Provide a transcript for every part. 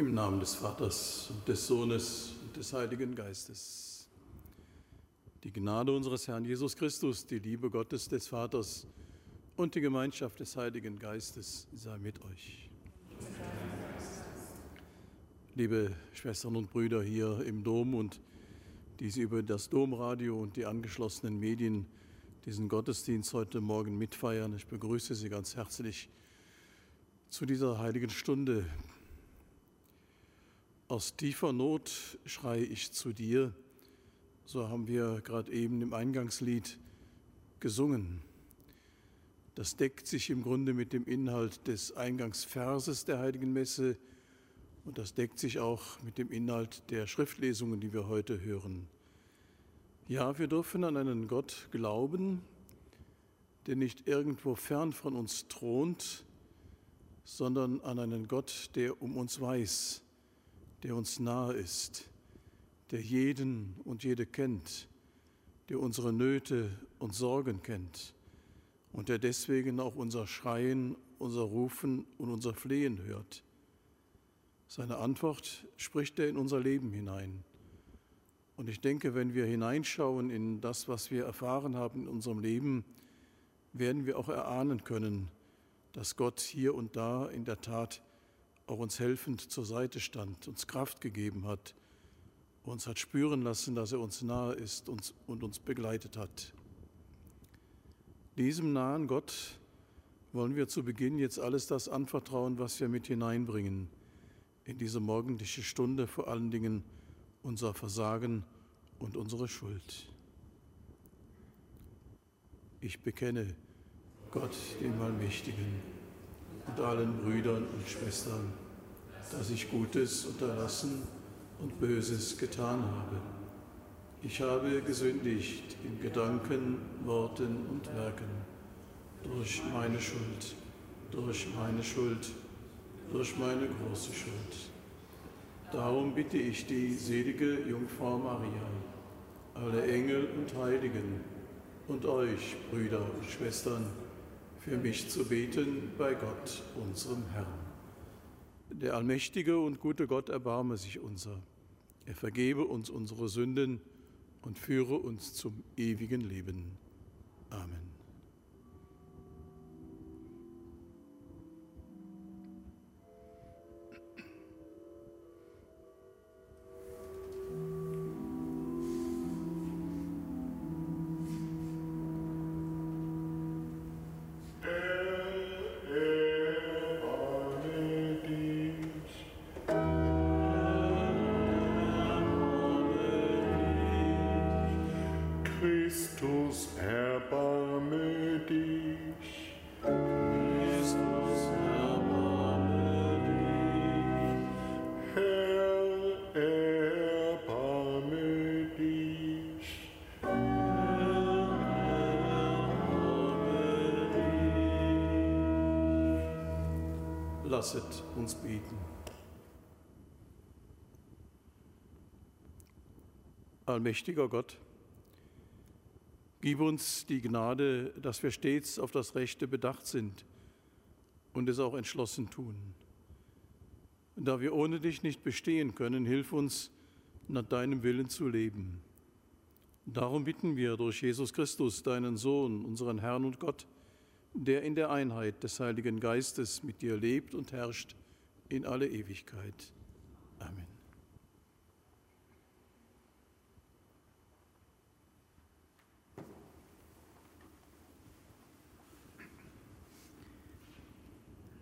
Im Namen des Vaters und des Sohnes und des Heiligen Geistes. Die Gnade unseres Herrn Jesus Christus, die Liebe Gottes des Vaters und die Gemeinschaft des Heiligen Geistes sei mit euch. Liebe Schwestern und Brüder hier im Dom und die Sie über das Domradio und die angeschlossenen Medien diesen Gottesdienst heute Morgen mitfeiern, ich begrüße Sie ganz herzlich zu dieser heiligen Stunde. Aus tiefer Not schreie ich zu dir, so haben wir gerade eben im Eingangslied gesungen. Das deckt sich im Grunde mit dem Inhalt des Eingangsverses der heiligen Messe und das deckt sich auch mit dem Inhalt der Schriftlesungen, die wir heute hören. Ja, wir dürfen an einen Gott glauben, der nicht irgendwo fern von uns thront, sondern an einen Gott, der um uns weiß, der uns nahe ist, der jeden und jede kennt, der unsere Nöte und Sorgen kennt und der deswegen auch unser Schreien, unser Rufen und unser Flehen hört. Seine Antwort spricht er in unser Leben hinein. Und ich denke, wenn wir hineinschauen in das, was wir erfahren haben in unserem Leben, werden wir auch erahnen können, dass Gott hier und da in der Tat auch uns helfend zur Seite stand, uns Kraft gegeben hat, uns hat spüren lassen, dass er uns nahe ist und uns begleitet hat. Diesem nahen Gott wollen wir zu Beginn jetzt alles das anvertrauen, was wir mit hineinbringen in diese morgendliche Stunde, vor allen Dingen unser Versagen und unsere Schuld. Ich bekenne, Gott, dem Allmächtigen, und allen Brüdern und Schwestern, dass ich Gutes unterlassen und Böses getan habe. Ich habe gesündigt in Gedanken, Worten und Werken, durch meine Schuld, durch meine Schuld, durch meine große Schuld. Darum bitte ich die selige Jungfrau Maria, alle Engel und Heiligen und euch, Brüder und Schwestern, für mich zu beten bei Gott, unserem Herrn. Der allmächtige und gute Gott erbarme sich unser. Er vergebe uns unsere Sünden und führe uns zum ewigen Leben. Amen. Lasset uns beten. Allmächtiger Gott, gib uns die Gnade, dass wir stets auf das Rechte bedacht sind und es auch entschlossen tun. Da wir ohne dich nicht bestehen können, hilf uns, nach deinem Willen zu leben. Darum bitten wir durch Jesus Christus, deinen Sohn, unseren Herrn und Gott, der in der Einheit des Heiligen Geistes mit dir lebt und herrscht in alle Ewigkeit. Amen.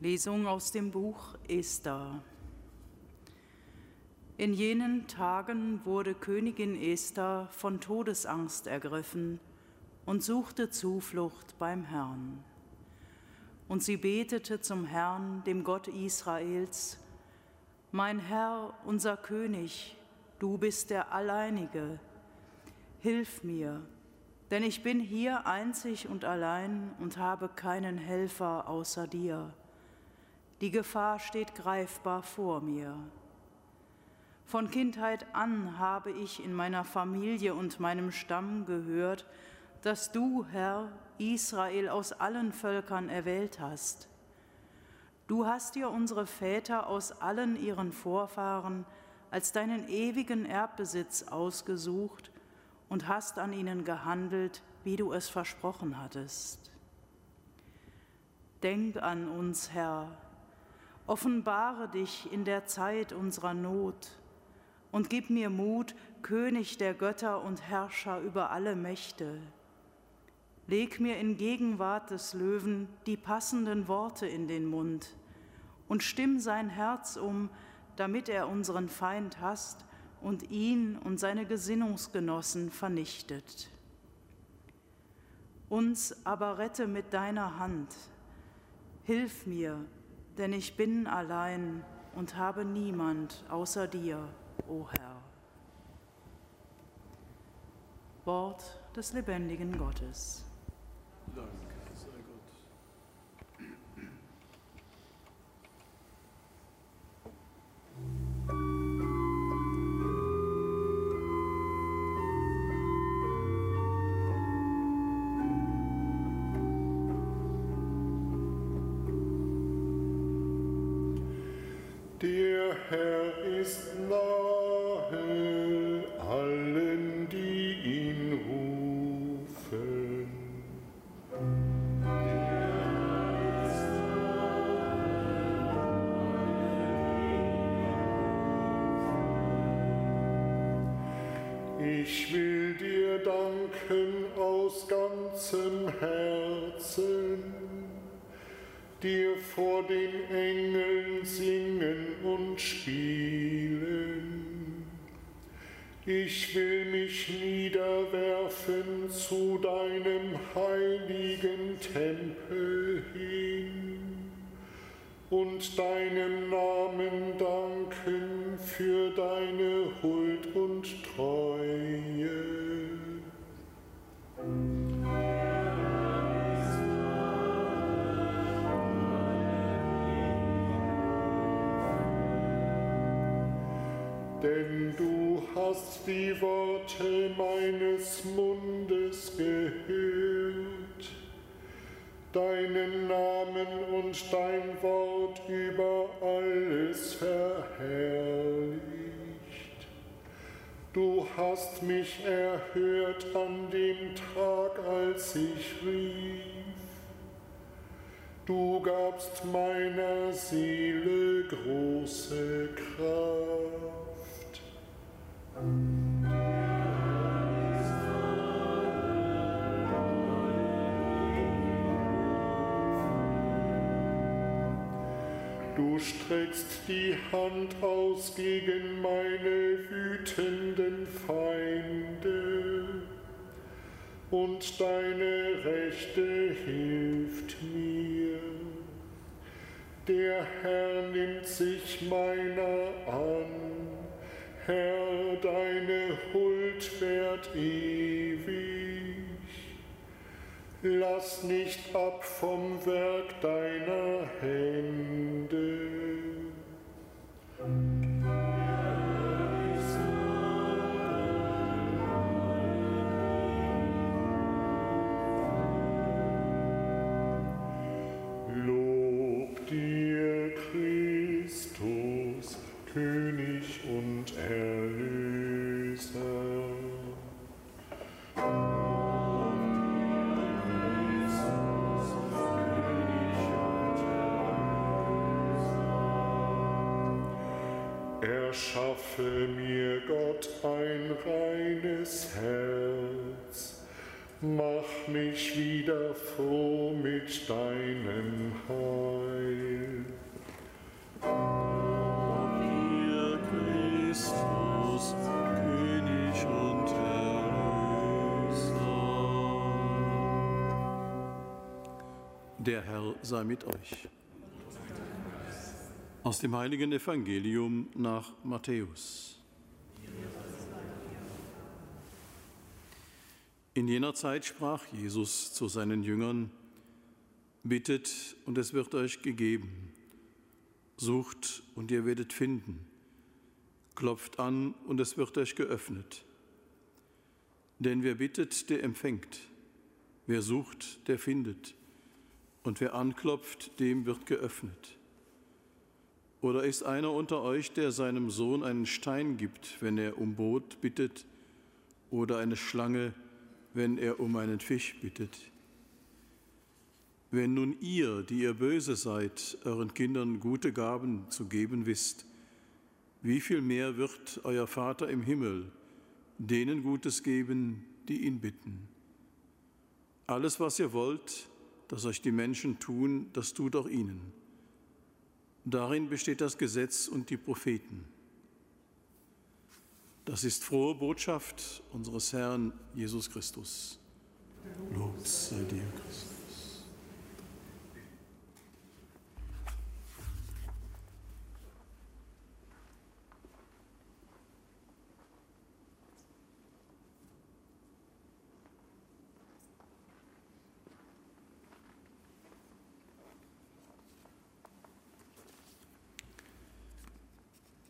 Lesung aus dem Buch Esther. In jenen Tagen wurde Königin Esther von Todesangst ergriffen und suchte Zuflucht beim Herrn. Und sie betete zum Herrn, dem Gott Israels, Mein Herr, unser König, du bist der Alleinige, hilf mir, denn ich bin hier einzig und allein und habe keinen Helfer außer dir. Die Gefahr steht greifbar vor mir. Von Kindheit an habe ich in meiner Familie und meinem Stamm gehört, dass du, Herr, Israel aus allen Völkern erwählt hast. Du hast dir unsere Väter aus allen ihren Vorfahren als deinen ewigen Erbbesitz ausgesucht und hast an ihnen gehandelt, wie du es versprochen hattest. Denk an uns, Herr, offenbare dich in der Zeit unserer Not und gib mir Mut, König der Götter und Herrscher über alle Mächte. Leg mir in Gegenwart des Löwen die passenden Worte in den Mund und stimm sein Herz um, damit er unseren Feind hasst und ihn und seine Gesinnungsgenossen vernichtet. Uns aber rette mit deiner Hand. Hilf mir, denn ich bin allein und habe niemand außer dir, o Herr. Wort des lebendigen Gottes. Dank. Denn du hast die Worte meines Mundes gehört deinen Namen und dein Wort über alles verherrlicht. Du hast mich erhört an dem Tag, als ich rief. Du gabst meiner Seele große Kraft. Du streckst die Hand aus gegen meine wütenden Feinde und deine Rechte hilft mir. Der Herr nimmt sich meiner an, Herr, deine Huld währt ewig. Lass nicht ab vom Werk deiner Hände. Sei mit euch. Aus dem heiligen Evangelium nach Matthäus. In jener Zeit sprach Jesus zu seinen Jüngern, Bittet und es wird euch gegeben, sucht und ihr werdet finden, klopft an und es wird euch geöffnet. Denn wer bittet, der empfängt, wer sucht, der findet, und wer anklopft, dem wird geöffnet. Oder ist einer unter euch, der seinem Sohn einen Stein gibt, wenn er um Brot bittet, oder eine Schlange, wenn er um einen Fisch bittet? Wenn nun ihr, die ihr böse seid, euren Kindern gute Gaben zu geben wisst, wie viel mehr wird euer Vater im Himmel denen Gutes geben, die ihn bitten? Alles, was ihr wollt, dass euch die Menschen tun, das tut auch ihnen. Darin besteht das Gesetz und die Propheten. Das ist frohe Botschaft unseres Herrn Jesus Christus. Lob sei dir, Christus.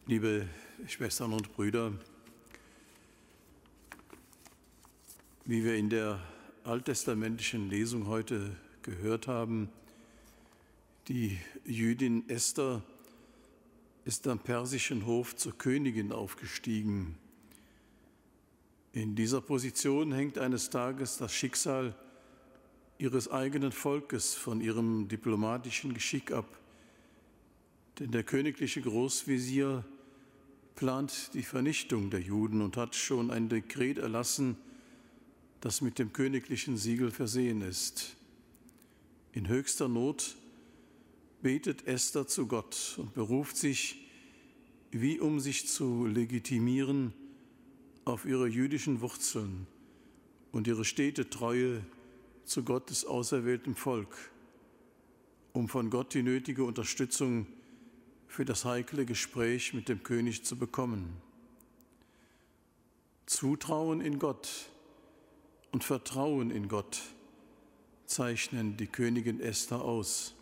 Liebe Schwestern und Brüder, wie wir in der alttestamentlichen Lesung heute gehört haben, die Jüdin Esther ist am persischen Hof zur Königin aufgestiegen. In dieser Position hängt eines Tages das Schicksal ihres eigenen Volkes von ihrem diplomatischen Geschick ab. Denn der königliche Großvezier plant die Vernichtung der Juden und hat schon ein Dekret erlassen, das mit dem königlichen Siegel versehen ist. In höchster Not betet Esther zu Gott und beruft sich, wie um sich zu legitimieren, auf ihre jüdischen Wurzeln und ihre stete Treue zu Gottes auserwähltem Volk, um von Gott die nötige Unterstützung zu für das heikle Gespräch mit dem König zu bekommen. Zutrauen in Gott und Vertrauen in Gott zeichnen die Königin Esther aus.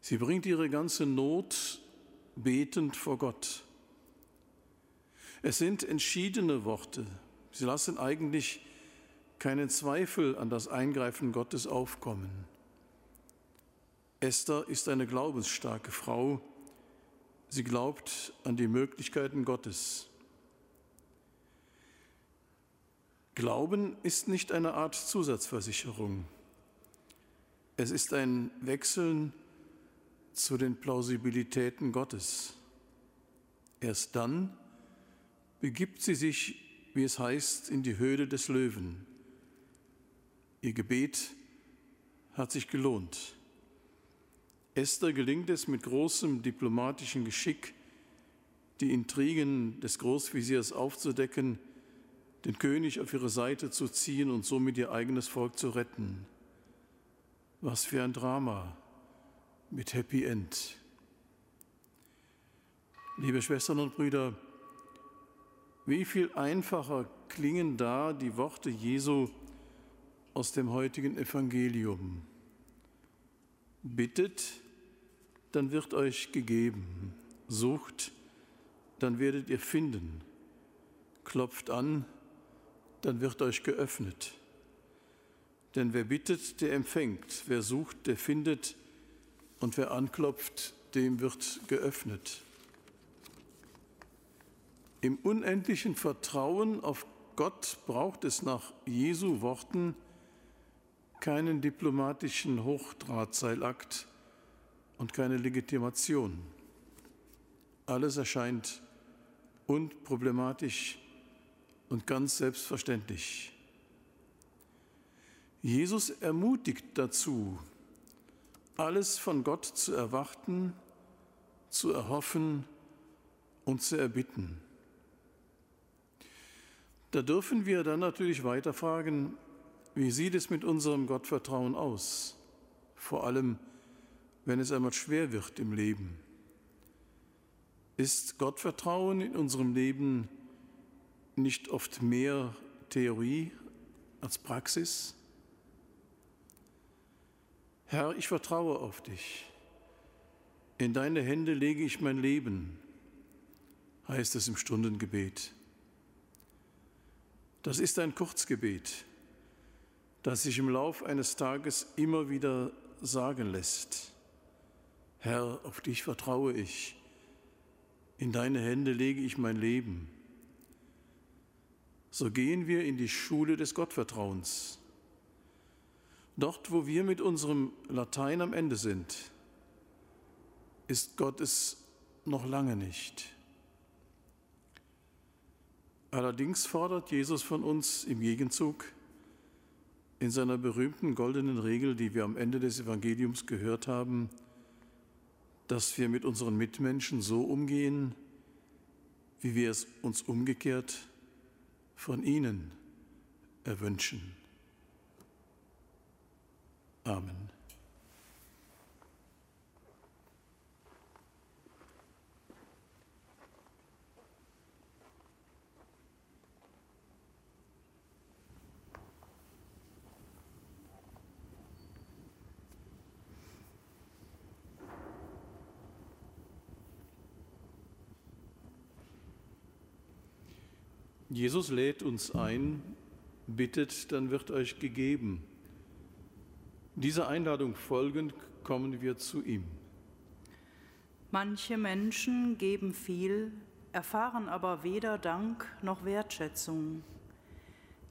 Sie bringt ihre ganze Not betend vor Gott. Es sind entschiedene Worte. Sie lassen eigentlich keinen Zweifel an das Eingreifen Gottes aufkommen. Esther ist eine glaubensstarke Frau. Sie glaubt an die Möglichkeiten Gottes. Glauben ist nicht eine Art Zusatzversicherung. Es ist ein Wechseln zu den Plausibilitäten Gottes. Erst dann begibt sie sich, wie es heißt, in die Höhle des Löwen. Ihr Gebet hat sich gelohnt. Esther gelingt es mit großem diplomatischen Geschick, die Intrigen des Großveziers aufzudecken, den König auf ihre Seite zu ziehen und somit ihr eigenes Volk zu retten. Was für ein Drama mit Happy End. Liebe Schwestern und Brüder, wie viel einfacher klingen da die Worte Jesu aus dem heutigen Evangelium. Bittet, dann wird euch gegeben. Sucht, dann werdet ihr finden. Klopft an, dann wird euch geöffnet. Denn wer bittet, der empfängt. Wer sucht, der findet. Und wer anklopft, dem wird geöffnet. Im unendlichen Vertrauen auf Gott braucht es nach Jesu Worten keinen diplomatischen Hochdrahtseilakt, und keine Legitimation. Alles erscheint unproblematisch und ganz selbstverständlich. Jesus ermutigt dazu, alles von Gott zu erwarten, zu erhoffen und zu erbitten. Da dürfen wir dann natürlich weiter fragen, wie sieht es mit unserem Gottvertrauen aus? Vor allem, wenn es einmal schwer wird im Leben? Ist Gottvertrauen in unserem Leben nicht oft mehr Theorie als Praxis? Herr, ich vertraue auf dich. In deine Hände lege ich mein Leben, heißt es im Stundengebet. Das ist ein Kurzgebet, das sich im Lauf eines Tages immer wieder sagen lässt. Herr, auf dich vertraue ich. In deine Hände lege ich mein Leben. So gehen wir in die Schule des Gottvertrauens. Dort, wo wir mit unserem Latein am Ende sind, ist Gott es noch lange nicht. Allerdings fordert Jesus von uns im Gegenzug in seiner berühmten goldenen Regel, die wir am Ende des Evangeliums gehört haben, dass wir mit unseren Mitmenschen so umgehen, wie wir es uns umgekehrt von ihnen erwünschen. Amen. Jesus lädt uns ein, bittet, dann wird euch gegeben. Dieser Einladung folgend kommen wir zu ihm. Manche Menschen geben viel, erfahren aber weder Dank noch Wertschätzung.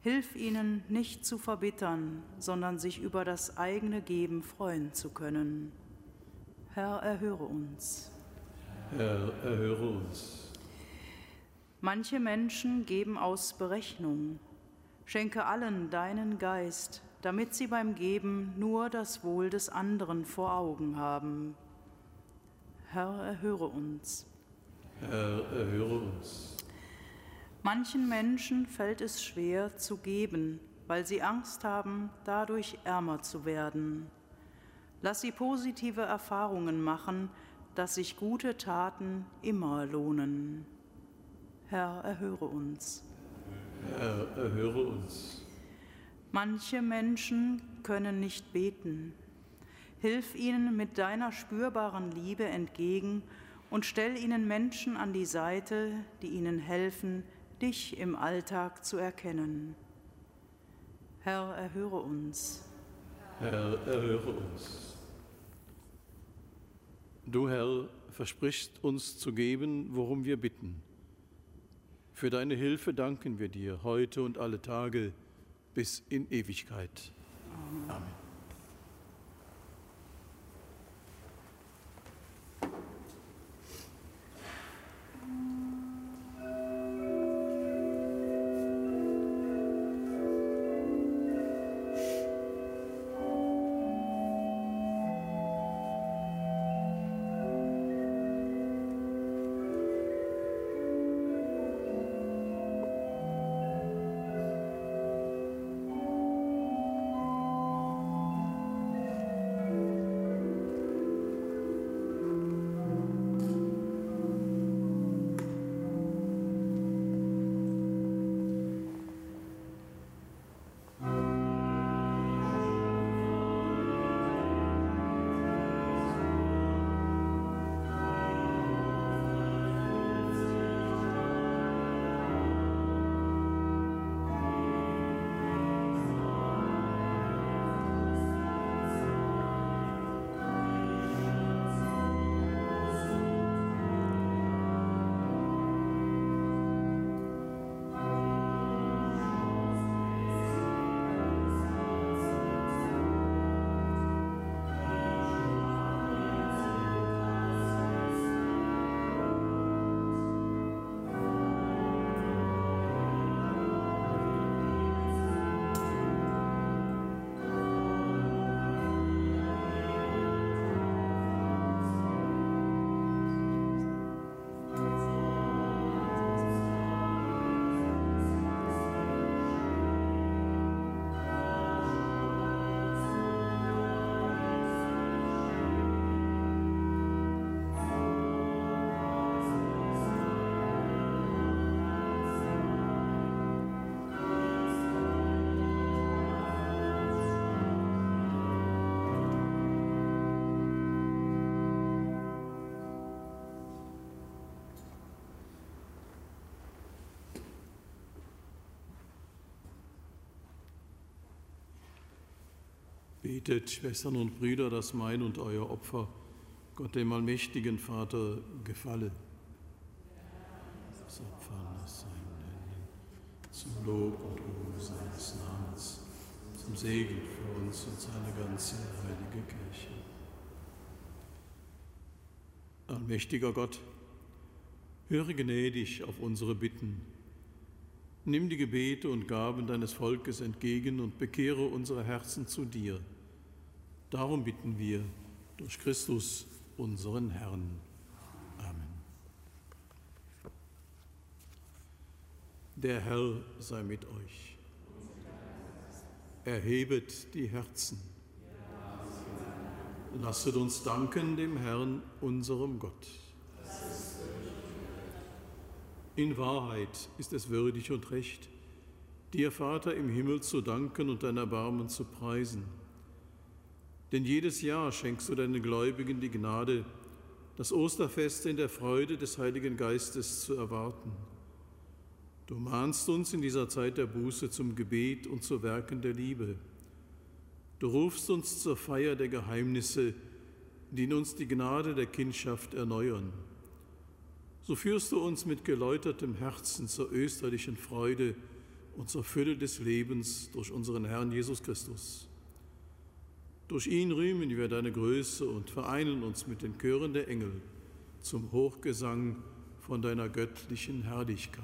Hilf ihnen nicht zu verbittern, sondern sich über das eigene Geben freuen zu können. Herr, erhöre uns. Herr, erhöre uns. Manche Menschen geben aus Berechnung. Schenke allen deinen Geist, damit sie beim Geben nur das Wohl des anderen vor Augen haben. Herr, erhöre uns. Herr, erhöre uns. Manchen Menschen fällt es schwer zu geben, weil sie Angst haben, dadurch ärmer zu werden. Lass sie positive Erfahrungen machen, dass sich gute Taten immer lohnen. Herr, erhöre uns. Herr, erhöre uns. Manche Menschen können nicht beten. Hilf ihnen mit deiner spürbaren Liebe entgegen und stell ihnen Menschen an die Seite, die ihnen helfen, dich im Alltag zu erkennen. Herr, erhöre uns. Herr, erhöre uns. Du, Herr, versprichst uns zu geben, worum wir bitten. Für deine Hilfe danken wir dir heute und alle Tage bis in Ewigkeit. Amen. Betet, Schwestern und Brüder, dass mein und euer Opfer Gott dem allmächtigen Vater gefalle. Das Opfer aus seinen Händen, zum Lob und Ruhm seines Namens, zum Segen für uns und seine ganze heilige Kirche. Allmächtiger Gott, höre gnädig auf unsere Bitten. Nimm die Gebete und Gaben deines Volkes entgegen und bekehre unsere Herzen zu dir. Darum bitten wir durch Christus, unseren Herrn. Amen. Der Herr sei mit euch. Erhebet die Herzen. Lasset uns danken dem Herrn, unserem Gott. In Wahrheit ist es würdig und recht, dir, Vater im Himmel, zu danken und dein Erbarmen zu preisen denn jedes Jahr schenkst du deinen Gläubigen die Gnade, das Osterfest in der Freude des Heiligen Geistes zu erwarten. Du mahnst uns in dieser Zeit der Buße zum Gebet und zu Werken der Liebe. Du rufst uns zur Feier der Geheimnisse, die in uns die Gnade der Kindschaft erneuern. So führst du uns mit geläutertem Herzen zur österlichen Freude und zur Fülle des Lebens durch unseren Herrn Jesus Christus. Durch ihn rühmen wir deine Größe und vereinen uns mit den Chören der Engel zum Hochgesang von deiner göttlichen Herrlichkeit.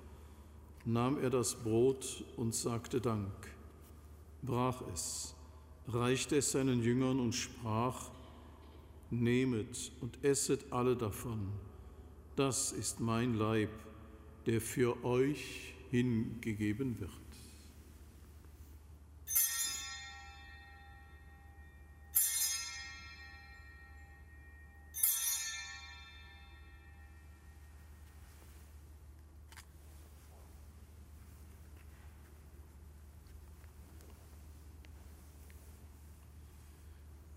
nahm er das Brot und sagte Dank, brach es, reichte es seinen Jüngern und sprach, Nehmet und esset alle davon, das ist mein Leib, der für euch hingegeben wird.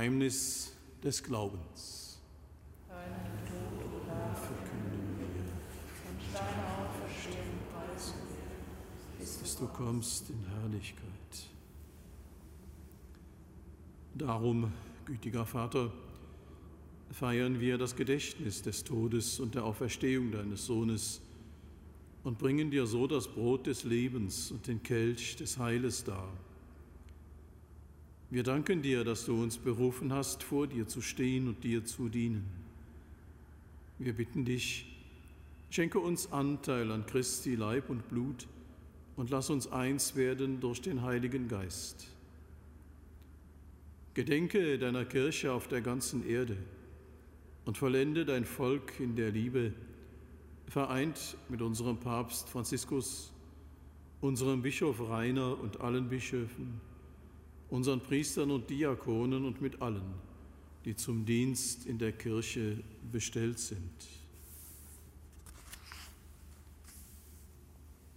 Geheimnis des Glaubens. Verkünden wir bis du kommst in Herrlichkeit. Darum, gütiger Vater, feiern wir das Gedächtnis des Todes und der Auferstehung deines Sohnes und bringen dir so das Brot des Lebens und den Kelch des Heiles dar wir danken dir, dass du uns berufen hast, vor dir zu stehen und dir zu dienen. Wir bitten dich, schenke uns Anteil an Christi Leib und Blut und lass uns eins werden durch den Heiligen Geist. Gedenke deiner Kirche auf der ganzen Erde und vollende dein Volk in der Liebe, vereint mit unserem Papst Franziskus, unserem Bischof Rainer und allen Bischöfen, unseren Priestern und Diakonen und mit allen, die zum Dienst in der Kirche bestellt sind.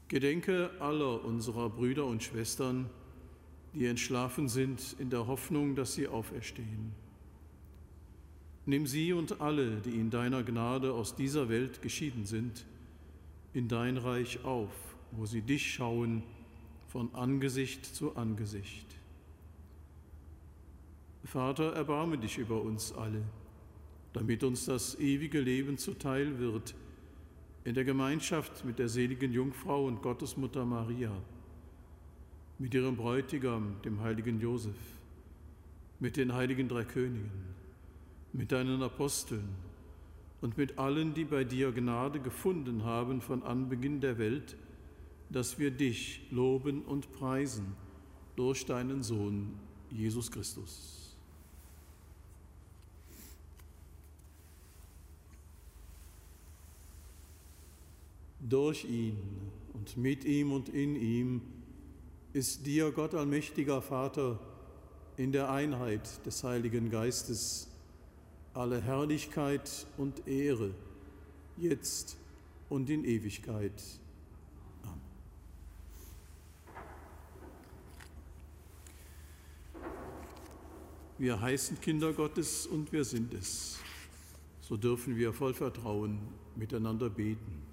Gedenke aller unserer Brüder und Schwestern, die entschlafen sind in der Hoffnung, dass sie auferstehen. Nimm sie und alle, die in deiner Gnade aus dieser Welt geschieden sind, in dein Reich auf, wo sie dich schauen von Angesicht zu Angesicht. Vater, erbarme dich über uns alle, damit uns das ewige Leben zuteil wird, in der Gemeinschaft mit der seligen Jungfrau und Gottesmutter Maria, mit ihrem Bräutigam, dem heiligen Josef, mit den heiligen drei Königen, mit deinen Aposteln und mit allen, die bei dir Gnade gefunden haben von Anbeginn der Welt, dass wir dich loben und preisen durch deinen Sohn Jesus Christus. Durch ihn und mit ihm und in ihm ist dir, Gott allmächtiger Vater, in der Einheit des Heiligen Geistes alle Herrlichkeit und Ehre, jetzt und in Ewigkeit. Amen. Wir heißen Kinder Gottes und wir sind es. So dürfen wir voll Vertrauen miteinander beten.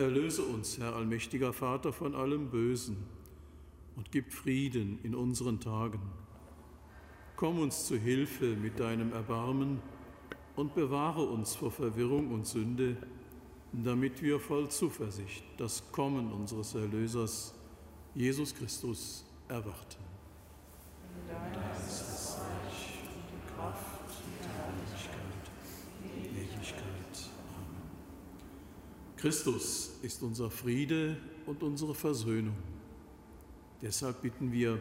Erlöse uns, Herr allmächtiger Vater, von allem Bösen und gib Frieden in unseren Tagen. Komm uns zu Hilfe mit deinem Erbarmen und bewahre uns vor Verwirrung und Sünde, damit wir voll Zuversicht das Kommen unseres Erlösers, Jesus Christus, erwarten. Dein ist das Reich die Kraft die Herrlichkeit, die Ewigkeit. Amen. Christus ist unser Friede und unsere Versöhnung. Deshalb bitten wir,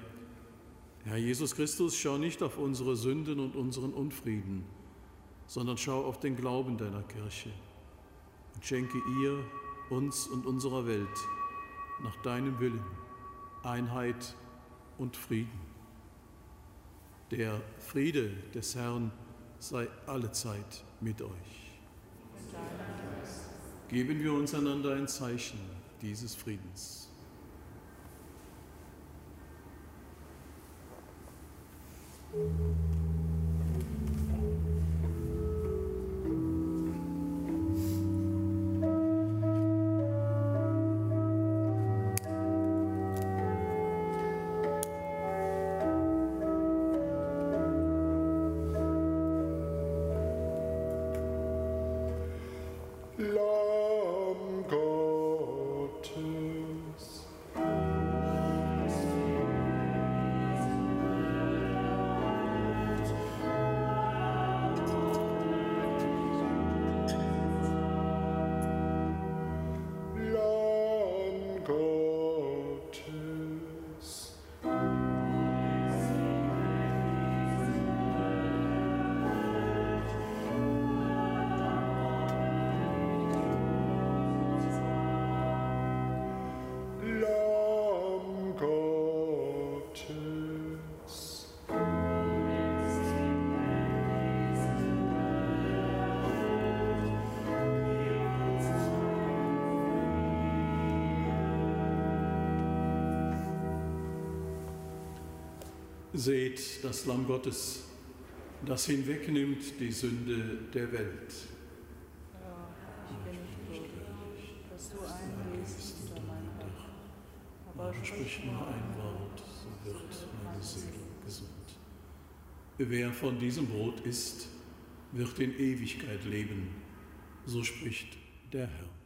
Herr Jesus Christus, schau nicht auf unsere Sünden und unseren Unfrieden, sondern schau auf den Glauben deiner Kirche und schenke ihr, uns und unserer Welt nach deinem Willen Einheit und Frieden. Der Friede des Herrn sei allezeit mit euch geben wir uns einander ein Zeichen dieses Friedens. Seht das Lamm Gottes, das hinwegnimmt die Sünde der Welt. aber sprich nur ein Wort, so wird meine Seele gesund. Wer von diesem Brot isst, wird in Ewigkeit leben, so spricht der Herr.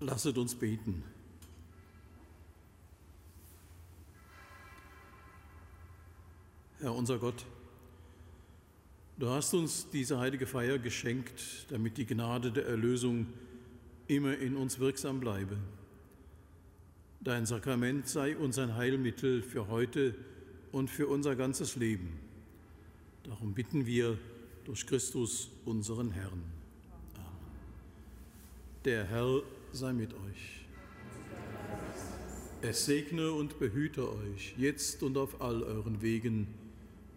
Lasset uns beten. Herr unser Gott, du hast uns diese heilige Feier geschenkt, damit die Gnade der Erlösung immer in uns wirksam bleibe. Dein Sakrament sei uns ein Heilmittel für heute und für unser ganzes Leben. Darum bitten wir durch Christus, unseren Herrn. Amen. Der Herr sei mit euch. Es segne und behüte euch jetzt und auf all euren Wegen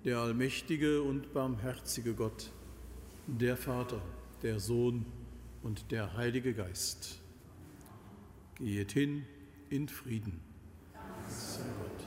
der allmächtige und barmherzige Gott, der Vater, der Sohn und der Heilige Geist. Geht hin in Frieden. Sei Gott.